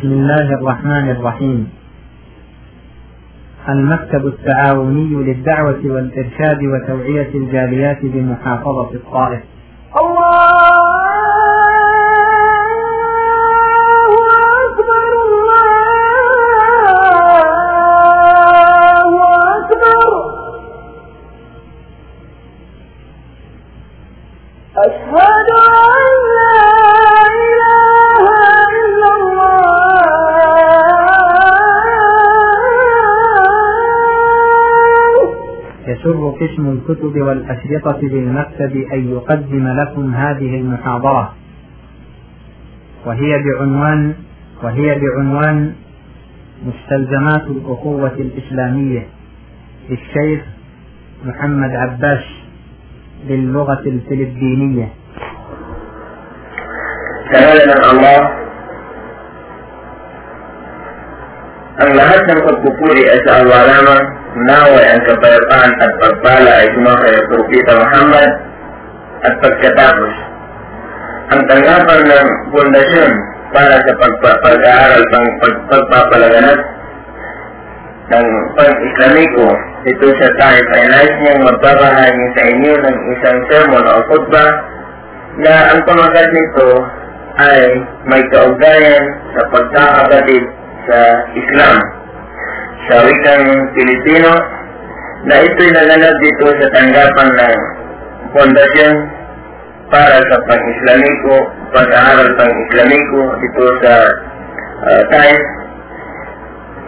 بسم الله الرحمن الرحيم. المكتب التعاوني للدعوة والإرشاد وتوعية الجاليات بمحافظة الطائف. قسم الكتب والأشرطة بالمكتب أن يقدم لكم هذه المحاضرة. وهي بعنوان وهي بعنوان مستلزمات الأخوة الإسلامية للشيخ محمد عباس باللغة الفلبينية. Kehadiran Allah Ang lahat ng pagpupuri ay sa Allah lamang, naway ang kapayapaan at pagpala ay sumakay kay Propeta Muhammad at pagkatapos. Ang tanggapan ng pundasyon para sa pag-aaral pang pag- pagpapalaganap ng pang-Islamiko ito sa tayo ay nais niyang magbabahagi sa inyo ng isang sermon o khutbah na ang pamagat nito ay may kaugnayan sa pagkakabatid sa Islam sa wikang Pilipino na ito'y naganap dito sa tanggapan ng pundasyon para sa pang-Islamiko, pag-aaral pang-Islamiko dito sa uh, Taif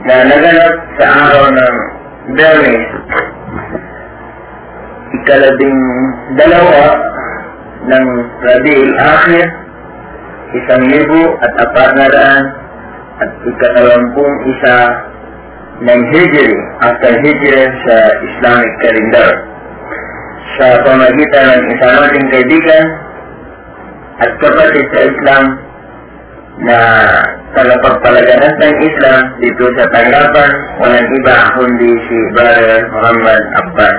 na naganap sa araw ng Bernis ikalabing dalawa ng Rabiul Akhir isang libo at apat na daan at ikatalampung isa menghijil atau hijrah sa Islamic calendar. Sa pamagitan ng isang ating kaibigan at kapatid sa Islam na tagapagpalaganan ng Islam dito sa tanggapan walang iba kundi si Brother Muhammad Abbas.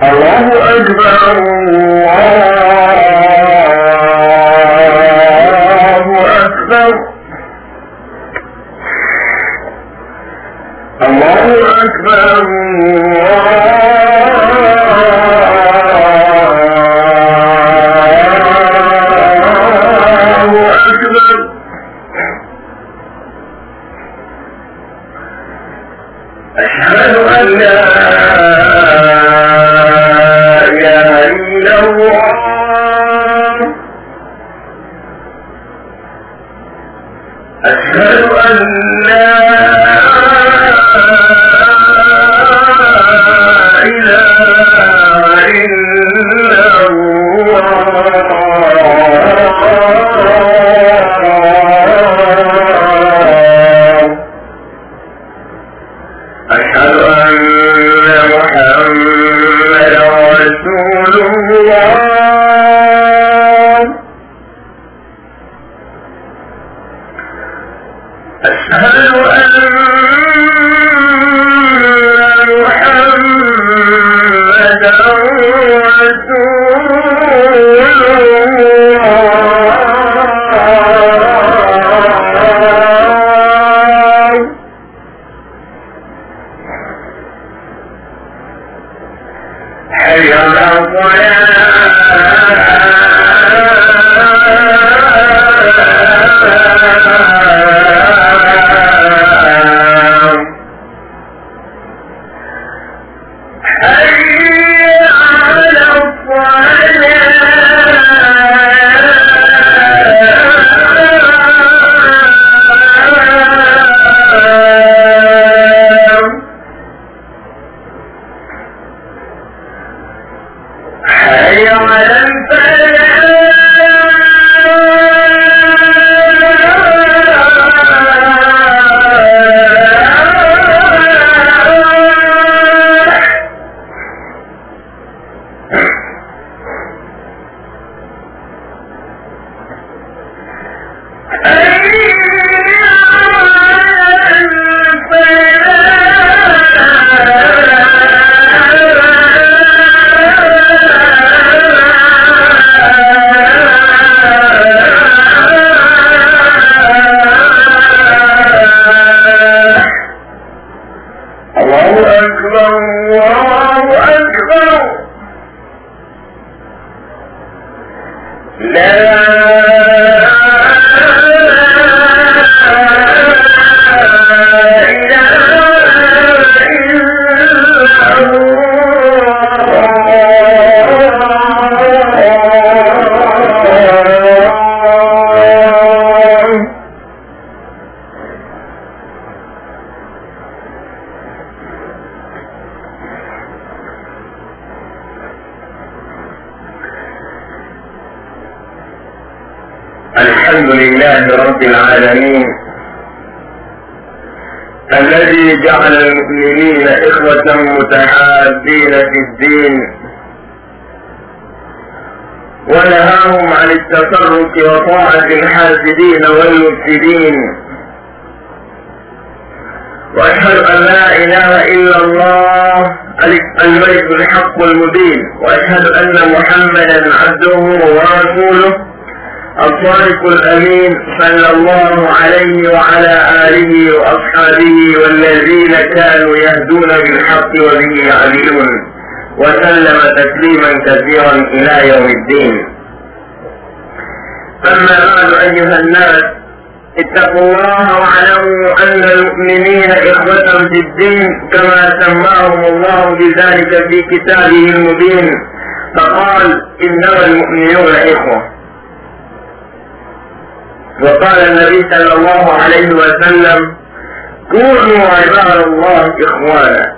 Allahu Akbar الله أكبر الله جعل المؤمنين إخوة متحابين في الدين. ونهاهم عن التفرق وطاعة الحاسدين والمفسدين. وأشهد أن لا إله إلا الله الملك الحق المبين. وأشهد أن محمدا عبده ورسوله. الصادق الأمين صلى الله عليه وعلى آله وأصحابه والذين كانوا يهدون بالحق وبه يعدلون. وسلم تسليما كثيرا إلى يوم الدين. أما بعد أيها الناس اتقوا الله واعلموا أن المؤمنين إخوة في الدين كما سماهم الله بذلك في كتابه المبين. فقال إنما المؤمنون إخوة. وقال النبي صلى الله عليه وسلم كونوا عباد الله إخوانا.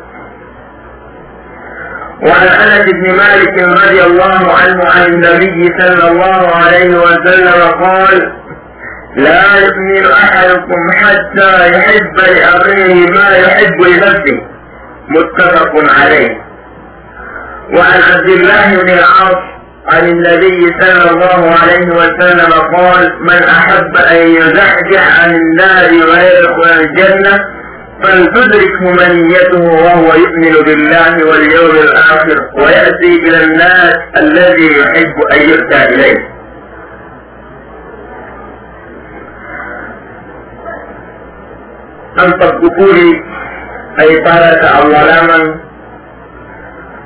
وعن أنس بن مالك رضي الله عنه عن النبي صلى الله عليه وسلم قال لا يؤمن أحدكم حتى يحب لاخيه ما يحب لنفسه. متفق عليه. وعن عبد الله بن العاص عن النبي صلى الله عليه وسلم قال من أحب أن يزحزح عن النار ويدخل الجنة فلتدركه منيته وهو يؤمن بالله واليوم الآخر ويأتي إلى الناس الذي يحب أن يؤتى إليه. ang pagpupuri ay para sa Allah lamang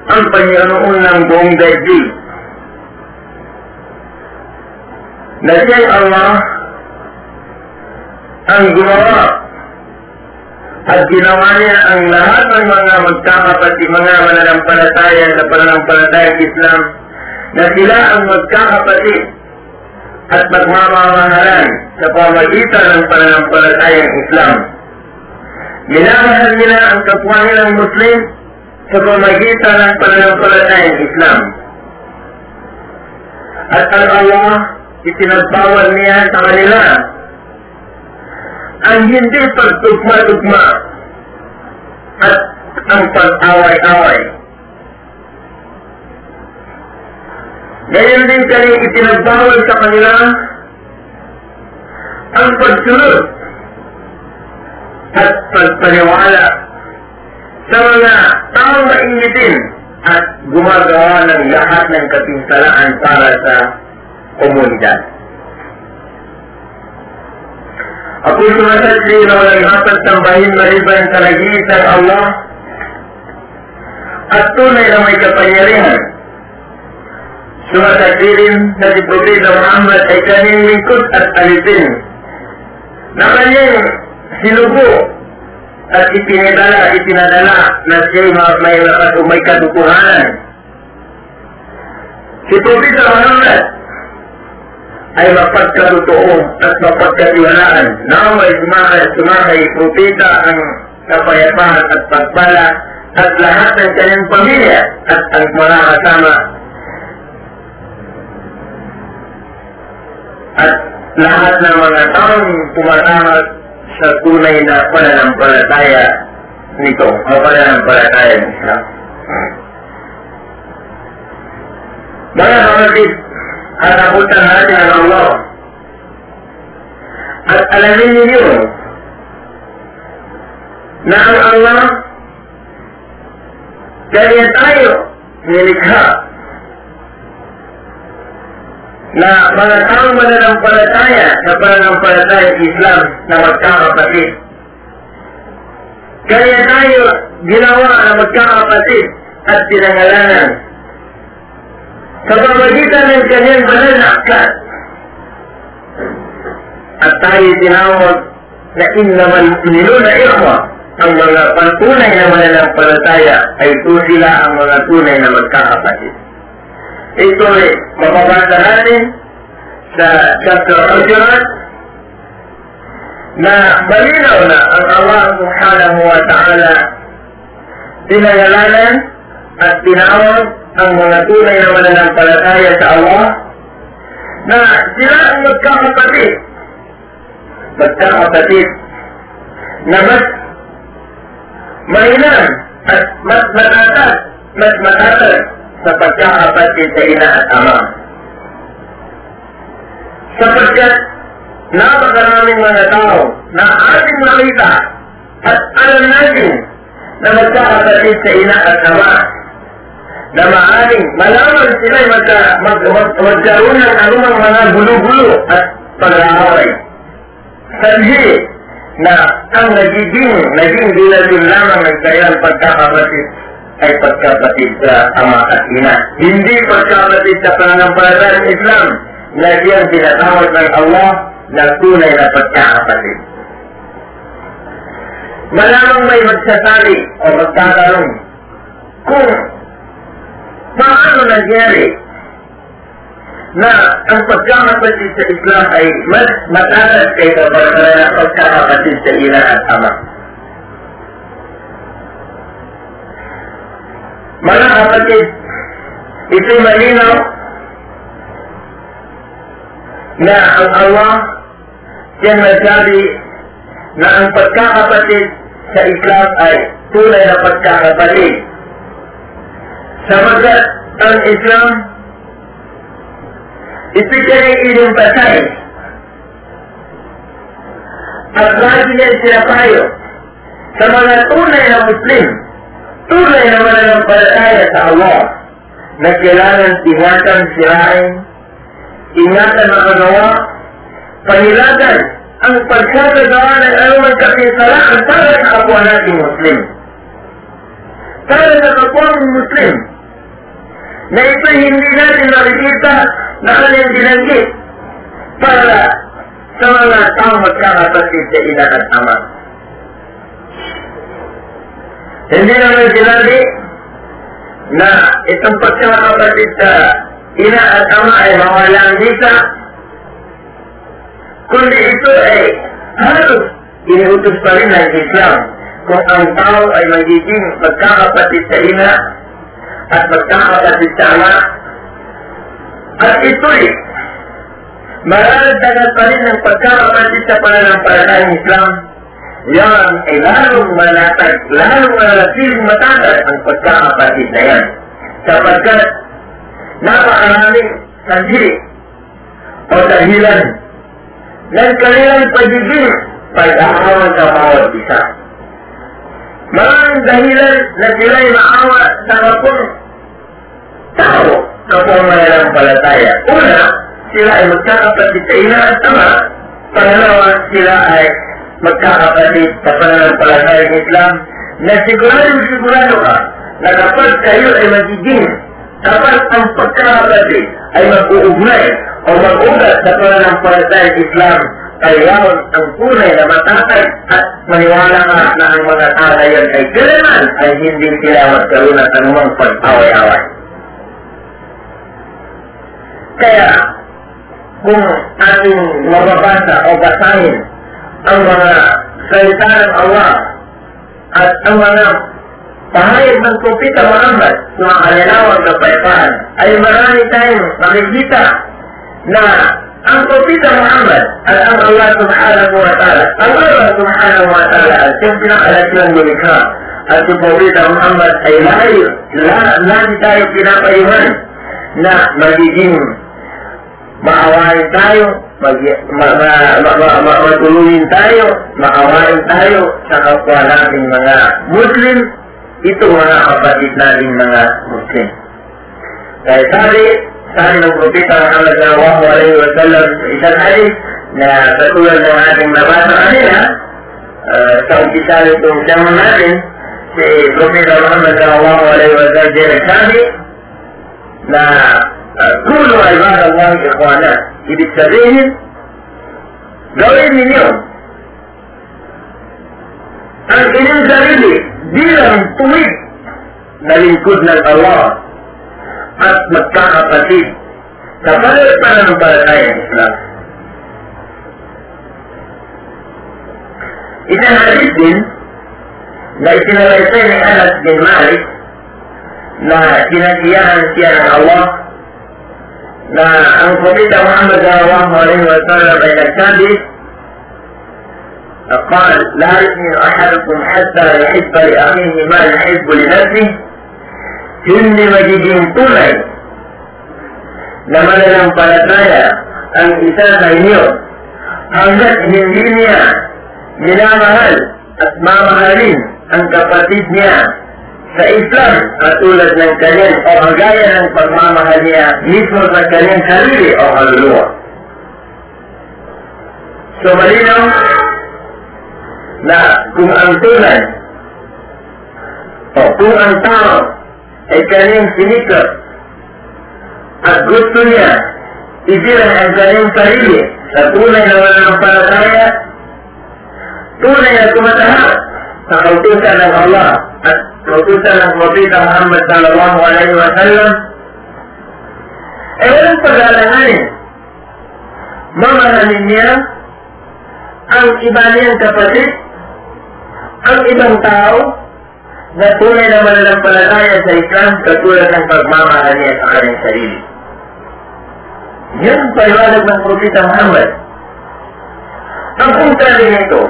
ang Panginoon ng buong na siya'y Allah ang gumawa at ginawa niya ang lahat ng mga magkakapatid, mga mananampalataya sa pananampalatayang Islam na sila ang magkakapatid at magmamamahalan sa pamagitan ng pananampalatayang Islam. Minamahal nila ang kapwa nilang Muslim sa pamagitan ng pananampalatayang Islam. At ang Allah, itinagbawal niya sa kanila ang hindi pagtugma-tugma at ang pag-away-away. Ngayon din kani itinagbawal sa kanila ang pagsunod at pagpaniwala sa mga taong mainitin at gumagawa ng lahat ng kapinsalaan para sa komunidad. Ako'y sumasadli na walang dapat sambahin maliban sa nag-iisang Allah at tunay na may kapangyarihan. Sumasadli rin na si Propeta Muhammad ay kanyang lingkod at alitin na kanyang sinugo at ipinadala, ipinadala na siya'y may lakas o may katutuhanan. Si Propeta Muhammad ay mapagkatotoo at mapagkatiwalaan na may sumakay propeta ang kapayapaan at pagpala at lahat ng kanyang pamilya at ang mga kasama at lahat ng mga taong pumatama sa tunay na pananampalataya nito o pananampalataya Islam. Mga kapatid, katakutan natin ang Allah. At alamin ninyo na ang Allah kaya tayo nilikha na mga taong mananampalataya sa pananampalataya Islam na magkakapatid. Kaya tayo ginawa na magkakapatid at pinangalanan sa pamagitan ng kanyang banal na aklat. At tayo tinawag na innamal mu'minuna ikhwa. Ang mga patunay na mananampalataya ay ito sila ang mga tunay na magkakapatid. Ito ay mababasa natin sa chapter Hujurat na malinaw na ang Allah subhanahu wa ta'ala pinangalanan at tinawag ang mga tunay na mananampalataya sa Allah na sila ang magkakapatid. Magkakapatid na mas mainam at mas matatas, mas matatas sa pagkakapatid sa ina at ama. Sapagkat napakaraming mga tao na ating makita at alam natin na magkakapatid sa ina at ama na maaring malaman sila ay magka, mag, mag, magkaroon ng anumang mga gulo-gulo at pag-aaway. Sanhi na ang nagiging, naging dilalim lamang ng kayang pagkakapatid ay pagkapatid sa ama at ina. Hindi pagkapatid sa pananampalataya ng Islam na siyang tinatawag ng Allah na tunay na pagkakapatid. Malamang may magsasabi o magtatanong kung paano nangyari na ang pagkakapatid sa Islam ay mas matatas kaysa sa pagkakapatid sa ina at ama. Mga kapatid, ito malinaw na ang Allah siyang nagsabi na ang pagkakapatid sa Islam ay tunay na pagkakapatid. Sabagat ang Islam especially in-emphasize at lagi niya sinapayo sa mga tunay na Muslim, tunay na mananampalataya sa Allah na kailangan ingatan sirain, ingatan ang kagawa, panilagan ang pagkakagawa ng anumang kapisalaan para sa kapwa nating Muslim. Para sa kapwa ng Muslim, na ito hindi natin nakikita na kanyang binanggit para sa mga taong magkakapatid sa ina at ama. Hindi naman sinabi na itong pagkakapatid sa ina at ama ay mawala ang visa, kundi ito ay halos iniutos pa rin ng Islam kung ang tao ay magiging magkakapatid sa ina at magkakapatid sa ama at ito'y mararagdagan pa rin ng pagkakapatid sa pananampalatayang Islam yan ay lalong malatag, lalong manatiling matagal ang pagkakapatid na yan. Sapagkat napakaraming sanhi o dahilan ng kanilang pagiging pag-aawan sa bawat isa. Maraming dahilan na sila'y maawa sa kapong tao kapong mananampalataya. Una, sila ay magkakapatid sa ina at tama. Pangalawa, sila ay magkakapatid sa pananampalatayang Islam na sigurado-sigurado ka na kapag kayo ay magiging kapag ang pagkakapatid ay mag-uugnay o mag-ugat sa pananampalatayang Islam kailangan ang tunay na matatag at maniwala ka na ang mga tao na yan ay kailangan ay hindi sila magkaroon ng anumang pag-away-away. Kaya, kung ating mababasa o basahin ang mga salita ng Allah at ang mga pahayag ng Propeta Muhammad na kalinawang kapayapaan ay marami tayong makikita na Allah subhanahu wa ta'ala ang Allah subhanahu wa ta'ala at yung pinakalat ng lumikha at yung Propeta Muhammad ay lahi, lagi tayo pinapayuhan na magiging maawain tayo, mag, ma, ma, ma, ma, ma, matulungin tayo, maawain tayo sa kapwa nating mga Muslim, ito mga kapatid nating mga Muslim. Kaya sabi, فأنه ذكر محمد صلى الله عليه وسلم في الحديث. لا تكون المواعيد مرات عليها. كامتثال تهتم منه في ركن محمد صلى الله عليه وسلم دين الشعبي ما كل عباد الله إخوانا بتسرهم قريب من يوم. أن إن سبيلي دينهم طويل. بل إن كدنا الله atmakkaha fasid kepada kepada saya Islam إذا هذه لكن الإنسان أنس بن مالك لا كنتيان سيان الله لا أن قبيل محمد صلى الله عليه وسلم بين الكعب قال لا يؤمن أحدكم حتى يحب لأخيه ما يحب لنفسه. Hindi magiging tunay na mananampalataya ang isa sa inyo hanggat hindi niya minamahal at mamahalin ang kapatid niya sa Islam katulad ng kanyang o kagaya ng pagmamahal niya mismo sa kanyang sarili o kaluluwa. So malinaw na kung ang tunay o kung ang tao at gusto niya ibilang ang kanyang sarili sa tunay na mananampalataya, tunay na tumatahak sa kautusan ng Allah. At kautusan ng Propeta Muhammad sallallahu alaihi wa sallam, eh walang pag-alanganin. Mamahalin niya ang iba niyang kapatid, ang ibang tao, na tunay na mananampalataya sa Islam katulad ng pagmamahal niya sa kanyang sarili. Yan ang paliwanag ng Propeta Muhammad. Ang punta rin ito,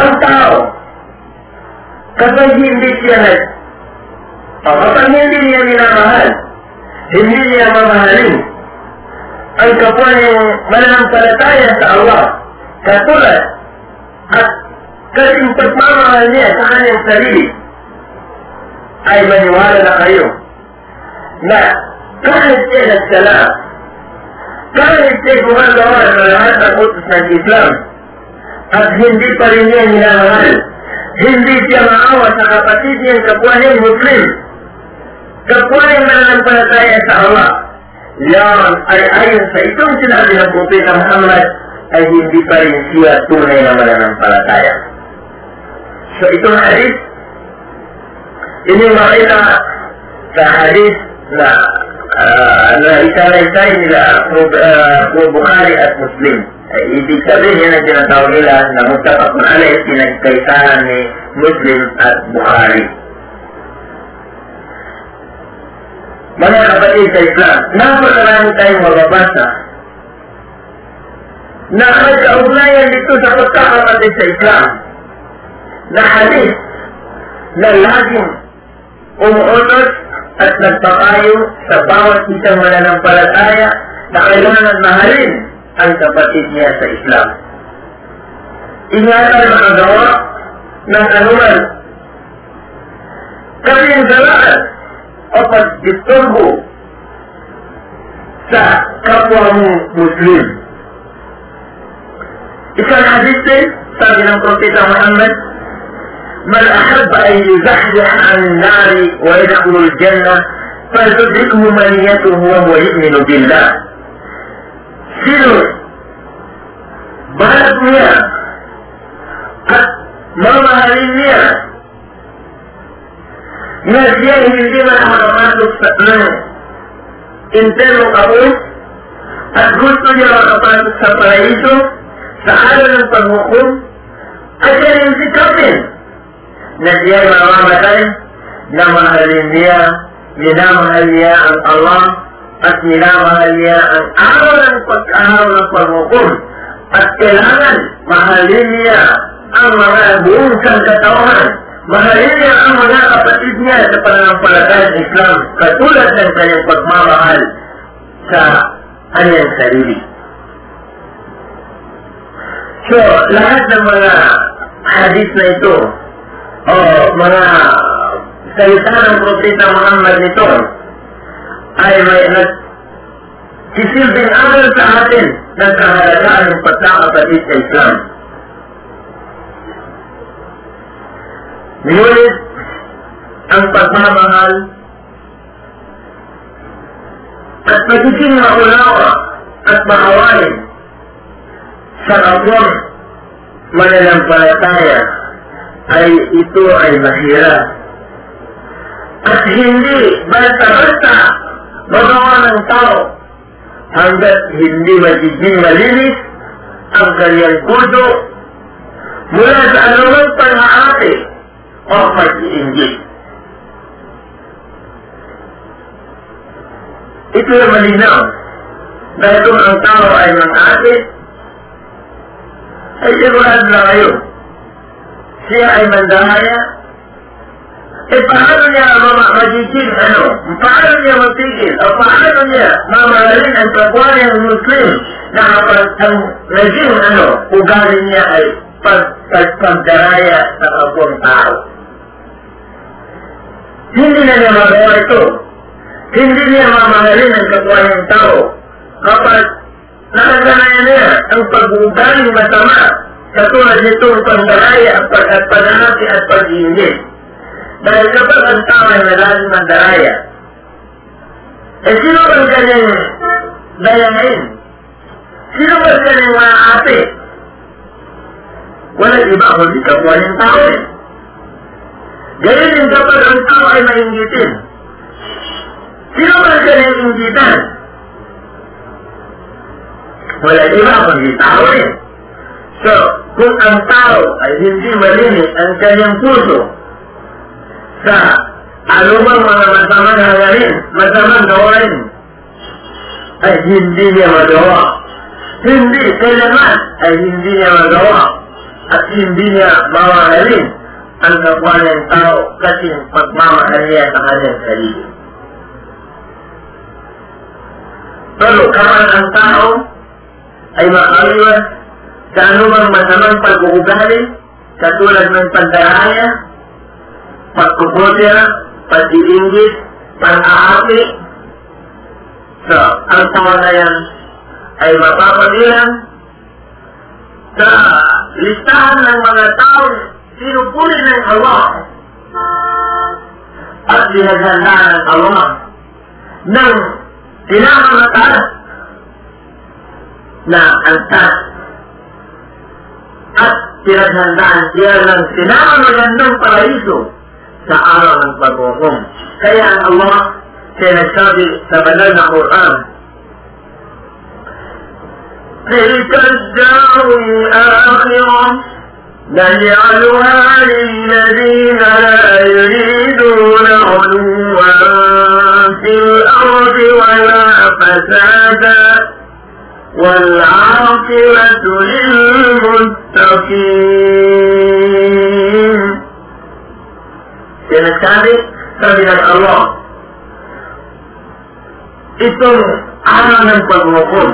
ang tao, kapag hindi siya nag, o kapag hindi niya minamahal, hindi niya mamahalin, ang kapwa niyang mananampalataya sa Allah, katulad at kasing pagmamahal niya sa kanyang sarili, ay maniwala na kayo na kahit siya nagsala, kahit siya gumagawa sa lahat ng utos ng Islam, at hindi pa rin niya minamahal, hindi siya maawa sa kapatid niyang kapwa niyang Muslim, kapwa niyang mananampalataya sa Allah, yan ay ayon sa itong sinabi ng Propeta Muhammad ay hindi pa rin siya tunay na mananampalataya. So itong hadith, ini makita sa hadith na uh, na isa-isay nila uh, Bukhari at Muslim. Ay, ibig sabihin yan ang tinatawag nila na mutapakun alay pinagkaisahan ni Muslim at Bukhari. Mga kapatid sa Islam, napakarami tayong mababasa na nagkaugnayan dito sa pagkakapatid sa Islam na hadith na laging umuutos at nagpakayo sa bawat isang mananampalataya na kailangan mahalin ang kapatid niya sa Islam. Ingatan makagawa ng anuman kalindalaan o pagdisturbo sa kapwa mo Muslim. Isang hadith din, sabi ng Propeta Muhammad, من أحب أن يزحزح عن النار ويدخل الجنة فلتدركه منيته وهو يؤمن بالله. سر بلد مياه قد مر هذه المياه نسيه يجيب الحرمات السبعين انتهوا قبول أدخلت يا رغبات السبعين سعادة تنفقون أجل انتكابين si Kapin na mahalin niya, minamahal niya ang Allah at minamahal niya ang araw ng pag-araw ng paghukom at kailangan mahalin niya ang mga buong sangkatauhan mahalin niya ang mga kapatid niya sa pananampalataya ng Islam katulad ng kanyang pagmamahal sa kanyang sarili. So, lahat ng mga hadith na ito o mga salita ng Propeta Muhammad nito ay may nag sisilbing aral sa atin ng kahalagaan ng pagkakapatid sa Islam. Ngunit, ang pagmamahal at magiging maunawa at maawain sa kapwang mananampalataya ay ito ay mahirap. At hindi basta-basta magawa ng tao hanggat hindi magiging malinis ang kanyang puso mula sa anumang pang-aate o pag-iinggit. Ito yung malinaw. Dahil kung ang tao ay mang-ate, ay sigurado na kayo. Siya ay mandahaya. Eh paano niya magiging ano? Paano niya magtigil? O paano niya mamahalin ang kapwa niyang Muslim na kapag ang naging ano, ugali niya ay pag, pag, pagdaraya sa kapwang tao. Hindi na niya magawa ito. Hindi niya mamahalin ang kapwa niyang tao kapag nakaganayan niya ang pag-uugaling masama katulad nitong pagdaraya at pag at pananati at pag-iingit. Dahil kapag ang tao ay nalalim ang daraya, eh sino bang kanyang dayain? Sino ba kanyang mga ate? Walang iba kundi kapwa niyang tao eh. Ganyan din kapag ang tao ay mainggitin. Sino ba kanyang inggitan? Wala iba kundi tao eh. So, kung ang tao ay hindi malinis ang kanyang puso sa anumang mga masamang hangarin, masamang gawain, ay hindi niya magawa. Hindi, kailangan ay hindi niya magawa at hindi niya mamahalin ang kapwa ng tao kasi pagmamahal niya sa kanyang sarili. Pero kapag ang tao ay makaliwas sa anumang masamang pag-uugali, katulad ng pandaraya, pagkukutya, pag-iinggit, pang-aapi, so, ang tao na yan ay mapapabilang sa listahan ng mga tao sinupuli ng Allah at binaghandaan ng Allah ng pinakamataas na Akhirat hendak dia dan senang mengandung pada itu. Sa'ala dan bagum. Kaya Allah senasari sebenarnya Quran. تلك الدار الآخرة نجعلها للذين لا يريدون علوا في الأرض ولا فسادا والعاقبة للمتقين Sinasabi, sabi ng Allah, itong araw ng paghukom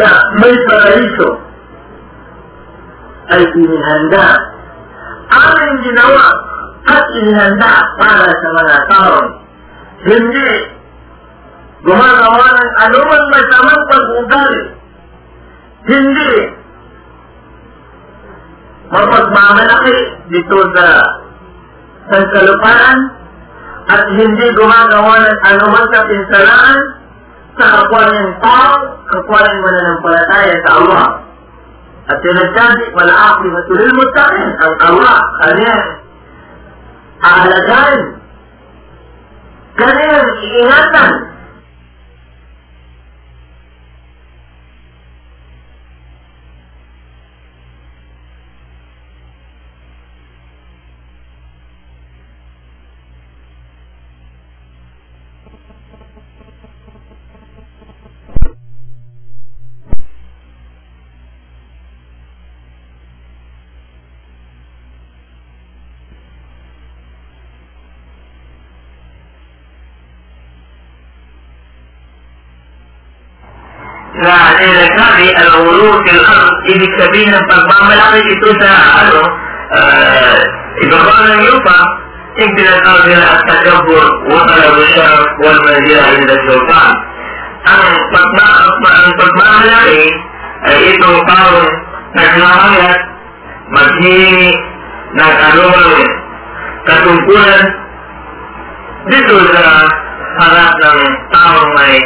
na may paraiso ay inihanda. Aming ginawa at inihanda para sa mga tao. Gumagawa ng anumang masamang pag-ugali. Hindi mapagmamalaki dito sa sankalupaan at hindi gumagawa ng anumang kapinsalaan sa kapwa ng tao, kapwa ng mananampalataya sa Allah. At sinasabi, wala aki matulil mo sa akin, ang Allah, kanya, aalagaan, kanyang iingatan, sabihin ng pagmamalaki ito sa ano uh, ibaba ng lupa. Yung tinatawag nila at tagabur watalaw siya wal manzira inda sultan ang pagma ang pagmamalaki ay itong taong naglahangat maghingi ng anumang katungkulan dito sa harap ng taong may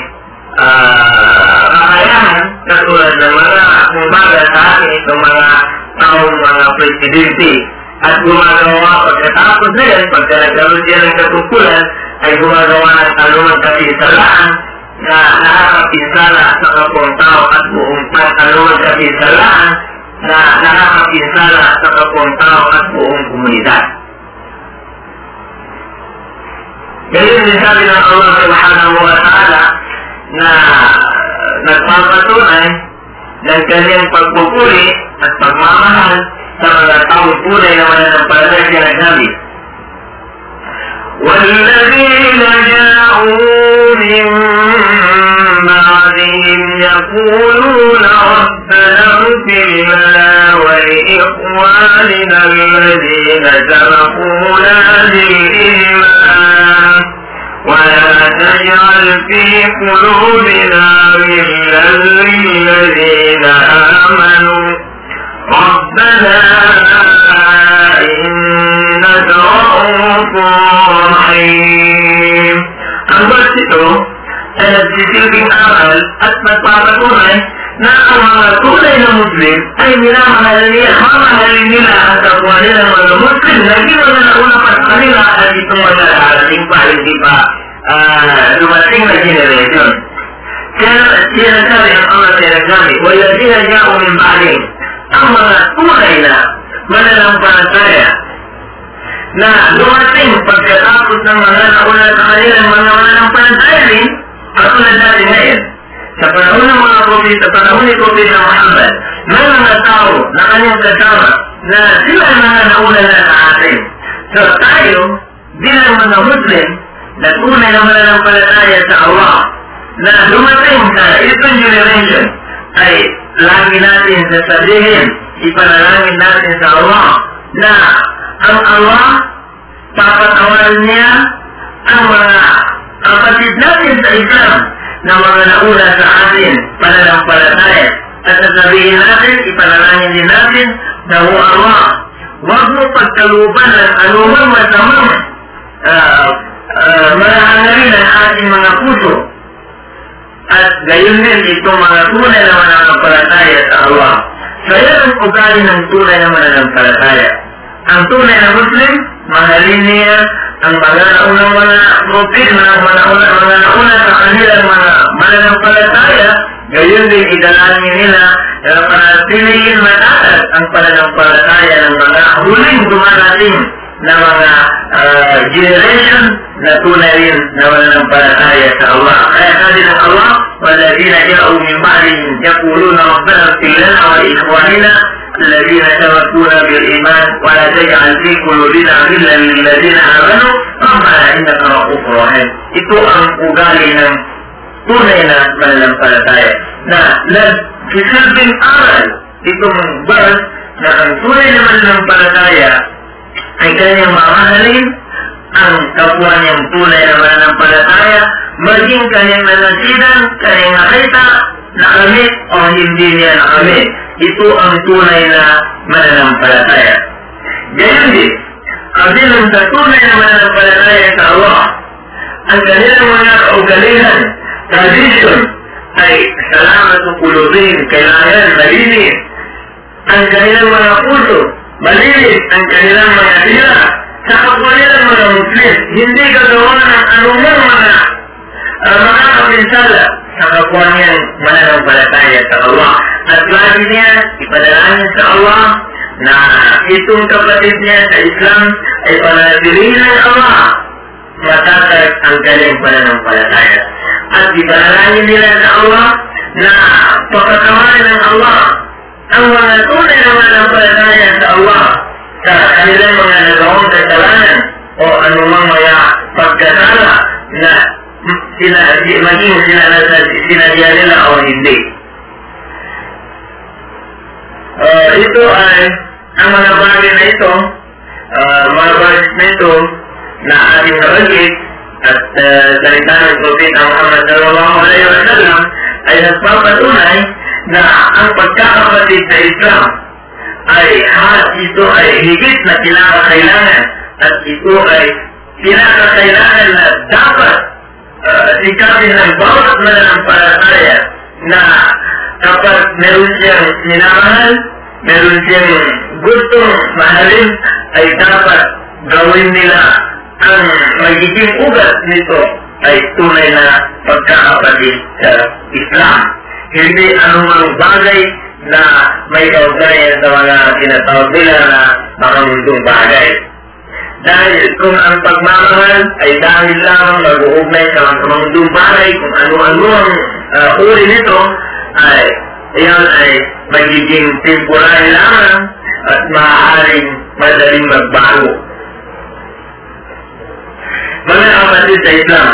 uh, kakayahan katulad ng mga kumbaga sa atin itong mga taong mga presidente at gumagawa pagkatapos na yan, pagka nagkaroon siya ng katukulan, ay gumagawa ng anumang kapisalaan na nakakapinsala sa kapong tao at buong pan anumang kapisalaan na nakakapinsala sa kapong tao at buong komunidad. Ganyan sabi ng Allah subhanahu wa ta'ala na nagpapatunay ng kanyang pagpupuli at pagmamahal sa mga taong tunay na mananampalataya siya nagsabi. والذين جاءوا من بعدهم يقولون ربنا اغفر لنا ولإخواننا الذين سبقونا بالإيمان ولا تجعل في قلوبنا غلا للذين آمنوا ربنا إنك رؤوف رحيم Ambil situ dan sisi bin amal asmat para tunai na amala tunai na muslim ay minamahal ni hamahal nila ang kapwa nila mga muslim lagi wala na una pa kanila at itong mga narating pa, hindi pa uh, ah, dumating na generation. Kaya sinasabi ang Allah sa wala sila niya umimbaling ang mga tunay na mananampalataya na dumating pagkatapos ng mga nauna sa kanilang mga mananampalataya rin, katulad natin ngayon. Sa panahon ng mga kopi, sa panahon ni kopi Muhammad, may mga tao na kanyang kasama na sila ang mga nauna na sa atin. So tayo, bilang mga Muslim, na tunay na mananampalataya sa Allah, na dumating sa itong generation, ay lagi natin sasabihin, ipanalangin natin sa Allah na ang Allah, papatawarin niya ang mga kapatid natin sa Islam na mga nauna sa atin pananampalataya. At sasabihin natin, ipanalangin din natin na Allah, masamang uh, uh, marahangarin ang ating mga puso at gayon din itong mga tunay na mananampalataya sa Allah. So yan ang ugali ng tunay na mananampalataya. Ang tunay na Muslim, mahalin niya ang mga naunang mga prophet, mga nauna, mga nauna sa kanilang mga mananampalataya, gayon din idalangin nila na panatilihin matatas ang pananampalataya ng mga huling dumarating na mga uh, generation na tunay rin na mananampalataya sa Allah. Kaya sabi ng Allah, وَالَّذِينَ جَاءُوا مِنْ بَعْدِهِمْ يَقُولُونَ رَبَّنَا اغْفِرْ لَنَا وَلِإِخْوَانِنَا الذين سبقونا بالإيمان ولا تجعل في قلوبنا غلا للذين آمنوا ربنا إنك رؤوف رحيم. Ito ang ugali ng tunay na mananampalataya na nagsisilbing aral itong verse na ang tunay na mananampalataya ay kanyang mamahalin ang kapwa niyang tunay na mananampalataya maging kanyang nanasidan, kanyang nakita, nakamit o hindi niya nakamit. Ito ang tunay na mananampalataya. Gayon din, kabilang sa tunay na mananampalataya sa Allah, ang kanilang mga kaugalihan, tradition, ay salamat sa kulubin, kailangan malinis. Ang kanilang mga puso, malinis ang kanilang mga tira. Sa kapwa mga Muslim, hindi gagawa ng anumang mga uh, mga kapinsala sa kapwa niyang mananampalataya sa Allah. At lagi niya ipadalangin sa Allah na itong kapatid niya sa Islam ay panatilihin ng Allah matatag ang kanyang pananampalataya. Nila sa Allah. Na pagkatawarin ng Allah. Ang mga tunay na mananampalataya sa Allah. Sa kanilang mga nagawang kasalanan o anumang mga pagkasala na sila, maging sila sinadya nila o hindi. Uh, ito ay ang mga bagay na ito, uh, mga bagay na ito na ating nabanggit at uh, salita ng Prophet Muhammad sallallahu alaihi wa sallam ay nagpapatunay na ang pagkakapatid sa Islam ay hat ito ay higit na kinakakailangan at ito ay kinakakailangan na dapat uh, sikapin ng bawat mananampalataya na kapag meron siyang minamahal, meron siyang gustong mahalin, ay dapat gawin nila ang magiging ugat nito ay tunay na pagkakapatid sa Islam. Hindi anumang bagay na may kaugnayan sa mga tinatawag nila na makamundong bagay. Dahil kung ang pagmamahal ay dahil lang mag-uugnay sa kamamundong bagay, kung ano-ano ang uh, uri nito, ay iyan ay magiging temporary lamang at maaaring madaling magbago. Mga kapatid sa Islam,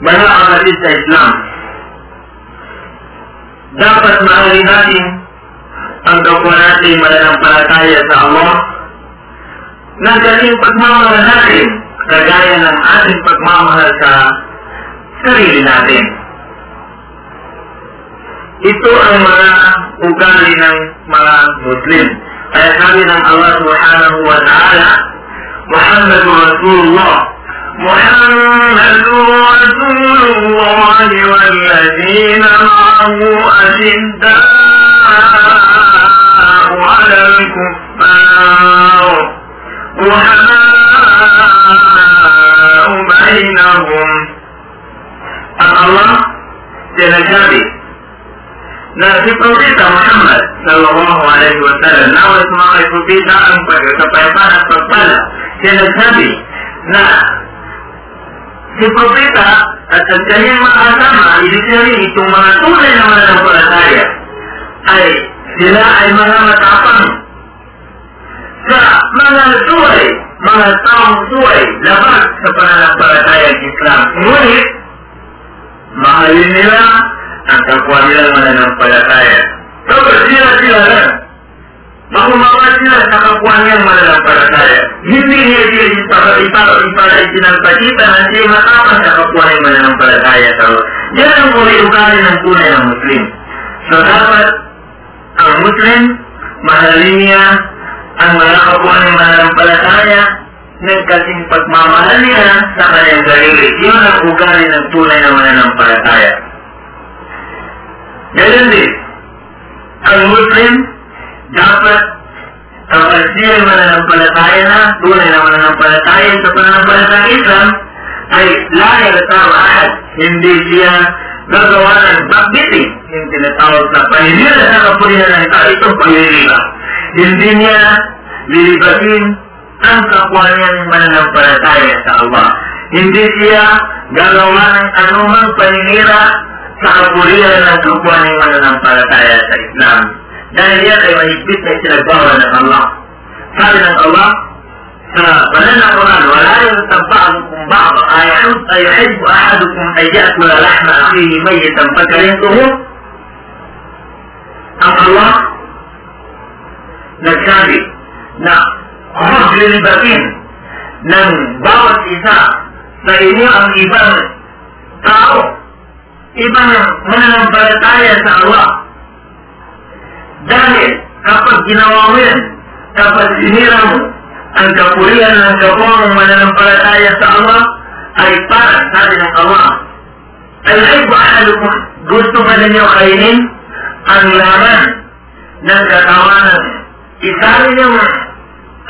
mga kapatid sa Islam, dapat mahalin natin ang kapwa natin mananampalataya sa Allah. Na galing pagmamahal natin kagaya ng ating pagmamahal sa sarili natin. Ito ang mga ugali ng mga Muslim. Kaya sabi ng Allah subhanahu wa ta'ala, محمد رسول الله. محمد رسول الله والذين معه أشداء على الكفار. رحماء بينهم. الله سنجابي na si Propeta Muhammad sallallahu alaihi wasallam na wasu mga Propeta ang pagkakapayapaan at pagpala siya nagsabi na si Propeta at ang kanyang mga kasama, ibig sabihin itong mga tunay na mananampalataya ay sila ay mga matapang sa mga suway, mga taong suway, labas sa pananampalataya ng Islam. Ngunit, mahalin nila ang kapwa nilang mananampalataya. Kapag sila sila lang, makumawa sila sa kapwa niyang mananampalataya. Hindi niya sila para para para isinalpakita na siya matapang sa kapwa niyang mananampalataya Allah. Yan ang uli ugali ng tunay ng Muslim. So dapat ang Muslim, mahalin niya ang mga kapwa niyang mananampalataya ng kasing pagmamahal niya sa kanyang sarili. Yun ang ugali ng tunay na mananampalataya. Ganun din, ang Muslim dapat kapag siya mananampalataya na, tunay na mananampalataya sa pananampalataya Islam, ay lahi na tao ahad. Hindi siya gagawa ng backbiting. Yung tinatawag na paninira sa kapulihan ng tao, itong paniriba. Hindi niya lilibatin ang kapwa niyang mananampalataya sa Allah. Hindi siya gagawa ng anumang paninira sa kapulihan ng kapwa niyang mananampalataya sa Islam. Dahil yan ay mahigpit na isinagbawa ng Allah. Sabi ng Allah, sa banal na Quran, wala yung tabbaan kung baka ayahud ayahid ahadukum ay ya'kula lahma akhihi mayyitan pagkarintuho. Ang Allah nagsabi na huwag lilibatin ng bawat isa sa inyo ang ibang tao, ibang mananampalataya sa Allah. Dahil kapag ginawa mo yan, kapag sinira mo ang kapulian ng kapong mananampalataya sa Allah, ay para sabi ng Allah. Al-Ayb mo, gusto ba ninyo kainin ang laman ng katawanan? Isa rin yung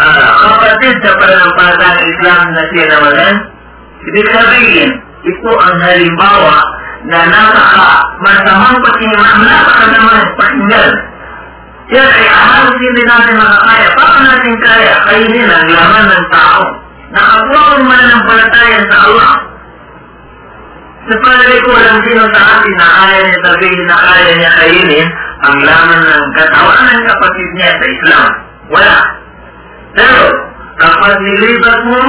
uh, kapatid sa pananampalataya ng Islam na siya nawalan. Ibig sabihin, ito ang halimbawa na napaka masamang pakinggan, napaka naman pakinggan yan ay halos hindi natin makakaya. Paano natin kaya kainin ang laman ng tao? Nakakuha ko man ng palatayan sa Allah. Sa palagay ko, walang sino sa atin na kaya niya sabihin na kaya niya kainin ang laman ng katawan ng kapatid niya sa Islam. Wala. Pero, kapag nilibat mo,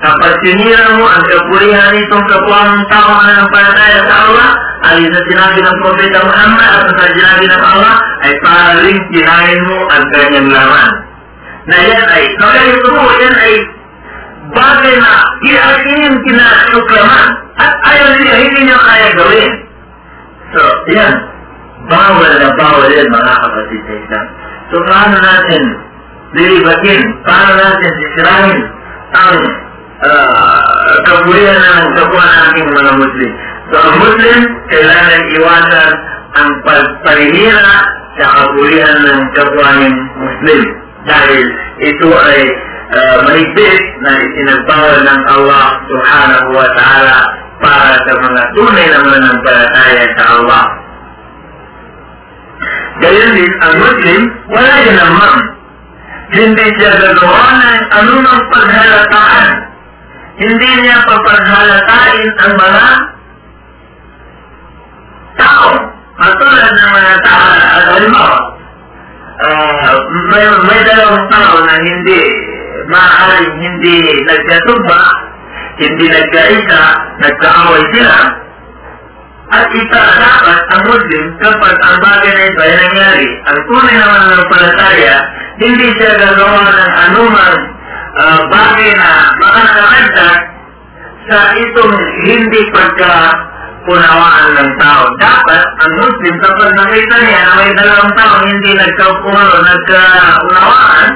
kapag sinira mo ang kapulihan nitong kapwa ng palataya sa Allah, alis na sinabi ng Propeta Muhammad at sa sinabi ng Allah, ay paring kinain mo ang kanyang laman. Na yan ay, kaya ito mo, yan ay bagay na iakinin kinasuklaman at ayaw niya, hindi niya kaya gawin. So, yan. Bawal na bawal yan mga kapatid sa Islam. So, paano natin lilibatin? Paano natin sisirahin ang uh, kabulihan na nagkakuha nating mga Muslim. So, ang Muslim, kailangan iwasan ang pagparinira sa kabulihan ng kapwa ng Muslim. Dahil ito ay uh, mahigpit na itinagpawal ng Allah subhanahu wa ta'ala para sa mga tunay na mananampalataya sa Allah. Gayon din, ang Muslim, wala yan naman. Hindi siya gagawa ng anumang paghalataan. Hindi niya papaghalatain ang mga tao. Matulad ng mga tao, halimbawa, uh, may, may dalawang tao na hindi maaaring hindi nagkatugba, hindi nagkaisa, nagkaaway sila, at isa dapat ang Muslim kapag ang bagay na ito ay nangyari, ang tunay naman ng palataya, hindi siya gagawa ng anumang uh, bagay na makakaragdag sa itong hindi pagka unawaan ng tao. Dapat ang Muslim kapag nakita niya na may dalawang tao hindi nagkapunalo, nagkaunawaan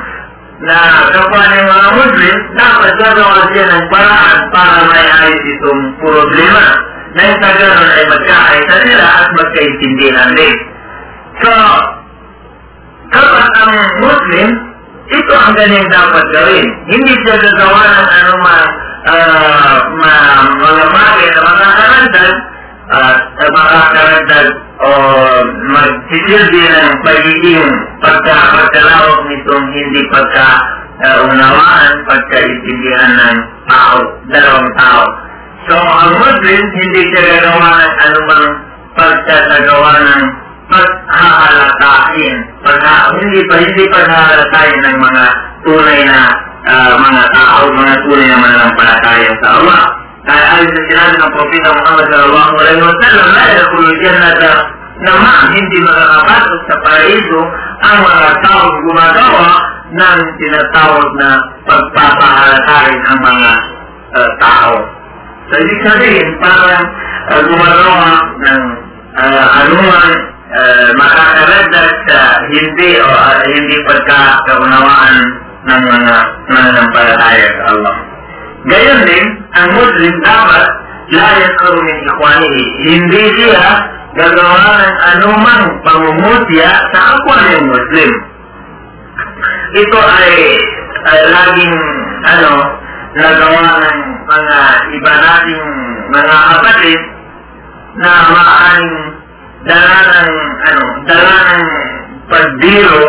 na kapwa ng mga Muslim, dapat gagawa siya ng paraan para may ayos itong problema. Nang sa ganun ay magkaayos nila at magkaintindihan din. So, kapag ang Muslim, ito ang ganyan dapat gawin. Hindi siya gagawa ng anumang uh, ma, mga bagay na mga at uh, makakaragdag o magsisilbi ng pagiging pagka, pagkalawak nitong hindi pagka uh, unawaan, pagkaintindihan ng tao, dalawang tao. So, ang Muslim, hindi siya gagawa ng anumang pagkatagawa ng paghahalatain. Pagha, hindi pa, hindi paghahalatain ng mga tunay na uh, mga tao, mga tunay na mananampalataya sa Allah. Dahil ayon sa sinabi ng Propeta Muhammad sallallahu alaihi wa sallam, la yakulul jannata naman hindi makakapasok sa paraiso ang mga tao gumagawa ng tinatawag na pagpapahalatarin ang mga uh, tao. So, ibig sabihin, parang uh, gumagawa ng uh, anuman uh, makakaragdag sa hindi o uh, hindi pagkakaunawaan ng mga mananampalataya sa Allah. Gayon din, ang Muslim dapat layas ko min ikhwanihi. Hindi siya gagawa ng anumang pangumutya sa kapwa ng Muslim. Ito ay, ay laging ano, nagawa ng mga iba nating mga kapatid na maaaring dala ng, ano, dala ng pagbiro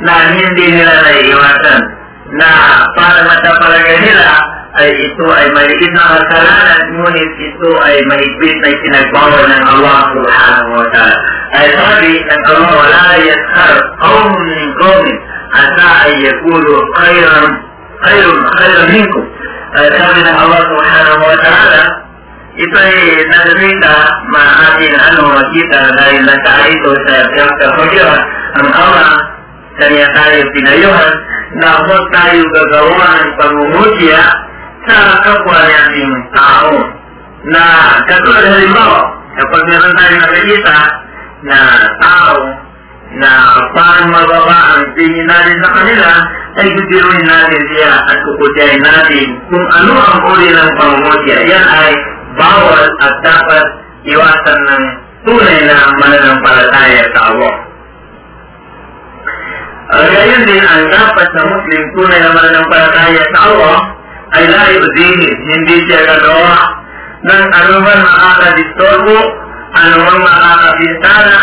na hindi nila naiiwasan na para matapalaga nila ay ito ay maliit na kasalanan, ngunit ito ay mahigpit na sinagbawal ng Allah subhanahu wa ta'ala. Ay sabi ng Allah, wala yashar qawm min qawmin asa ay yakulu khayran khayran khayran minkum. Ay sabi ng Allah subhanahu wa ta'ala, ito ay nagamita maating ano makita dahil nasa ito sa 4 ang Allah kanya tayo pinayuhan na huwag tayo gagawa ng pangungutya sa kapwa nating tao. Na katulad halimbawa, kapag meron tayo nakikita na tao na parang mababa ang tingin natin sa kanila, ay gudiruin natin siya at kukutyahin natin kung ano ang uri ng pangungutya. Yan ay bawal at dapat iwasan ng tunay na mananampalataya sa Allah. Gayon din ang dapat sa Muslim tunay na mananampalataya sa Allah ay layo din, hindi siya gagawa ng anuman makakadistorbo, anuman makakabintana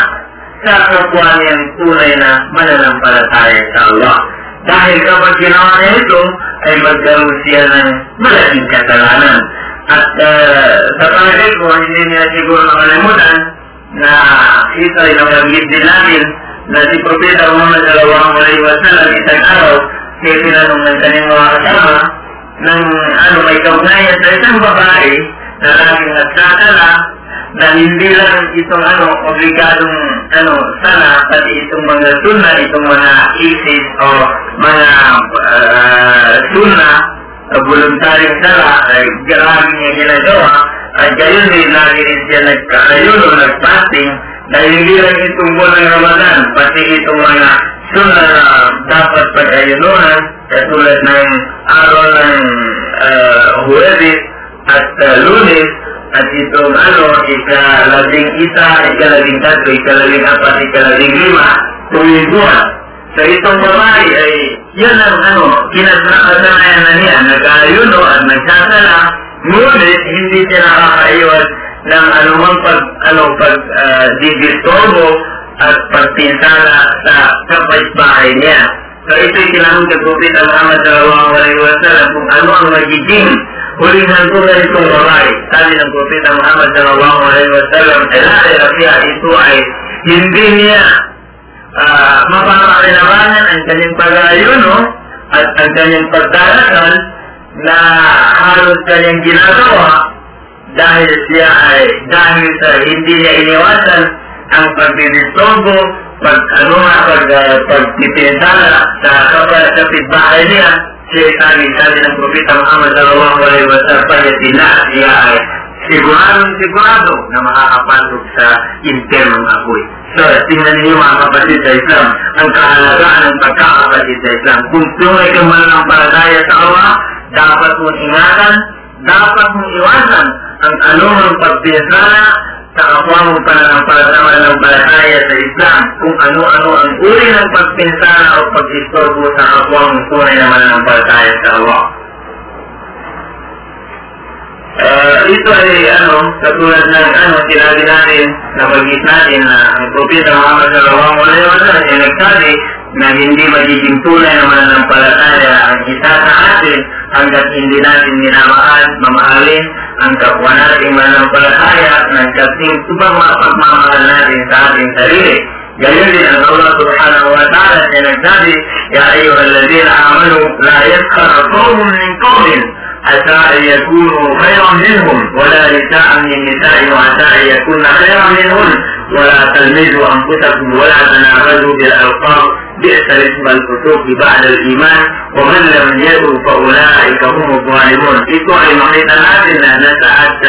sa kapwa niyang tunay na mananampalataya sa Allah. Dahil kapag ginawa niya ito, ay magkaroon siya ng malaking kasalanan. At uh, sa palagay ko, hindi niya siguro nakalimutan na ito ay nabanggit din natin na si Propeta Muhammad sallallahu alaihi wa sallam isang araw kaya tinanong ng kanyang mga kasama ng ano may kaugnayan sa isang babae na laging nagsasala na hindi lang itong ano obligadong ano sana pati itong mga sunna itong mga isis o mga uh, sunna voluntaryong sala ay grabe niya ginagawa at gayon din lagi rin siya nagkakayon o nagfasting dahil hindi lang itong buwan Ramadan pati itong mga sunna na dapat pag-ayununan katulad ng araw ng uh, Huwebis at uh, lunes at itong ano, ika-labing isa, ika-labing tatlo, ika-labing apat, ika-labing lima, tuwing buwan. So itong babae ay yan ang ano, kinasanayan na niya, nag-ayuno at nagsasala, ngunit hindi siya nakakaiwas ng anumang pag, ano, pag uh, didisturbo at pagpinsala sa kapitbahay niya. So ito'y kinahang kay Propeta Muhammad sallallahu alaihi wasallam kung ano ang magiging huling hantungan itong babae. Sabi ng Propeta Muhammad sallallahu alaihi wasallam, Ela siya ito ay hindi niya uh, mapapakinabangan ang kanyang pag-ayuno at ang kanyang pagdarasal na halos kanyang ginagawa dahil siya ay dahil sa hindi niya iniwasan ang pagdidisturbo, pag ano nga, pag, uh, pagpipinsala sa kapal sa pitbahay niya, siya sabi, sabi ng Propeta Muhammad sallallahu alaihi wa sallam, payatina siya ay siguradong sigurado na makakapasok sa internong apoy. So, tingnan niyo mga kapatid sa Islam, ang kahalagaan ng pagkakapatid sa Islam. Kung tunay kang mananampalataya sa Allah, dapat mong ingatan, dapat mong iwasan ang anumang pagpinsala sa kapwa mong pananampalataya sa Islam kung ano-ano ang uri ng pagpinsala o pag-istorbo sa kapwa mong tunay na mananampalataya sa Allah. Uh, ito ay ano, katulad ng ano, sinabi natin na magis natin na ang Propeta Muhammad sallallahu alaihi wa sallam ay nagsabi na hindi magiging tunay na mananampalataya ang isa sa atin hanggat hindi natin minamahal, mamahalin ang kapwa nating mananampalataya ng kasing subang mapagmamahal natin sa ating sarili. Gayon din ang Allah subhanahu wa ta'ala ay nagsabi, Ya ayyuhalladhina amanu la yaskara qawmun min qawmin عسى أن يكونوا خيرا منهم ولا نساء من النساء عسى أن يكون خيرا منهن. ولا تلمزوا أنفسكم ولا تنابزوا بالألقاب. بئس الاسم الفسوق بعد الإيمان. ومن لم يدروا فأولئك هم الظالمون. في كل محيط هذه لأن سعدت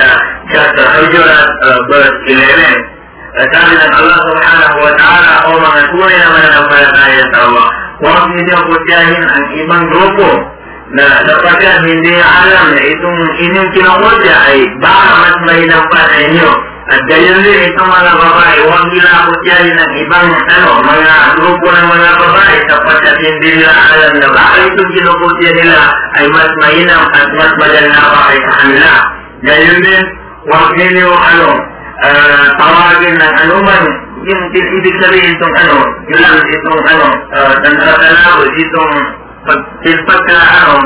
كف حجرات برد كلمين فكان الله سبحانه وتعالى أمر نسوعنا من أولئك آية الله ومن يجب أن إيمان الإيمان na sapagkat hindi alam na itong inyong kinukudya ay baka mas mahinang pa sa inyo. At gayon din itong mga babae, huwag nila akutyahin ng ibang ano, mga grupo ng mga babae sapagkat hindi nila alam na baka itong kinukudya nila ay mas mahinang at mas maganda pa kay kanila. Gayon din, huwag ninyo ano, uh, tawagin ng anuman yung ibig sabihin itong ano, yun lang itong ano, uh, tanawag, itong pag, pagka ano,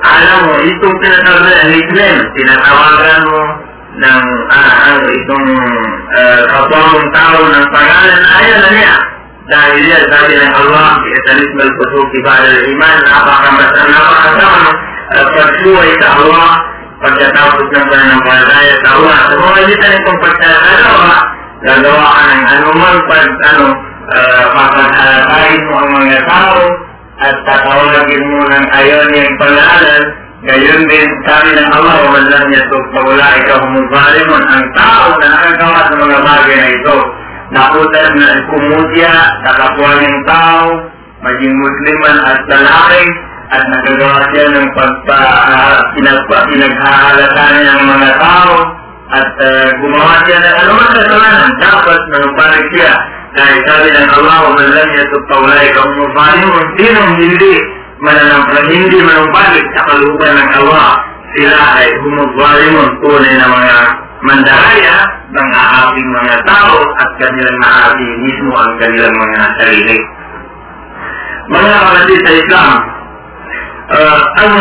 alam mo, itong tinatawag na nickname, tinatawagan mo ng uh, ano, itong uh, kapwa mong tao ng pangalan ayaw na niya. Dahil yan, sabi ng Allah, italis mal pusuki ba'al iman, napakamas napakasama uh, pagsuway sa Allah, pagkatapos ng pananampalataya sa Allah. Sa mga litan itong pagkakagawa, gagawa ka ng anumang pag, ano, uh, mo ang mga tao, at tatawagin mo ng ayaw niyang pangalan, gayon din sabi ng Allah, waman lang niya ito, pawala ikaw humubalimun, ang tao na nakagawa sa mga bagay na ito, nakutan na kumudya sa kapwa ng tao, maging musliman at lalaki, at nagagawa siya ng pagpa, uh, pinagpa, niya ng mga tao, at uh, gumawa siya ng anumang kasalanan, dapat manumpalig siya dahil sabi ng Allah, man lam yatub paulay ka umufalimun, sinong hindi mananampang hindi manumbalik sa kalupan ng Allah, sila ay humugwalimun tunay na mga mandaraya ng aaping mga tao at kanilang maapi mismo ang kanilang mga sarili. Mga kapatid sa Islam, uh, ang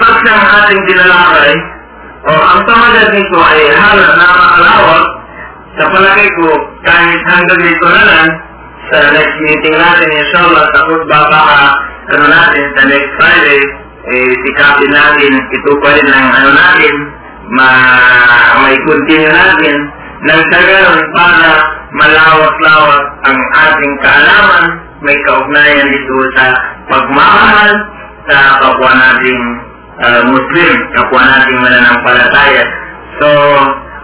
pag ng ating dinalakay, o ang pamagat nito ay halang na maalawat sa palagay ko kahit hanggang dito na lang, sa next meeting natin, inshallah, sa khutbah baka, ano natin, sa next Friday, eh, sikapin natin, ito pa rin ang ano natin, ma, may continue natin, nang sa ganun, para malawak-lawak ang ating kaalaman, may kaugnayan dito sa pagmamahal sa kapwa nating uh, Muslim, kapwa nating mananampalataya. So,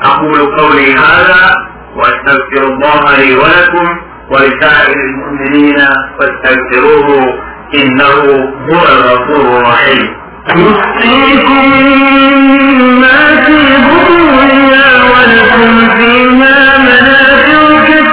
أقول قولي هذا وأستغفر الله لي ولكم ولسائر المؤمنين فاستغفروه إنه هو الغفور الرحيم. يسقيكم ما في بطونها ولكم فيها منافع كثيرة.